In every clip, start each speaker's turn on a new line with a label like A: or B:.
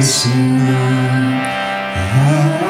A: Krishna, Hare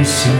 A: Krishna,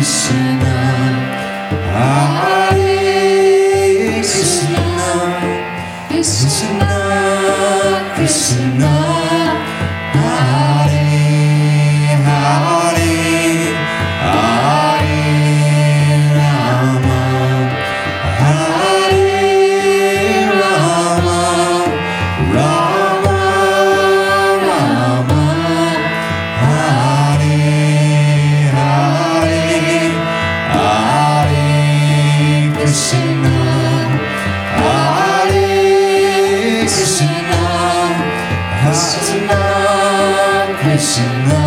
A: Krishna, Hare 是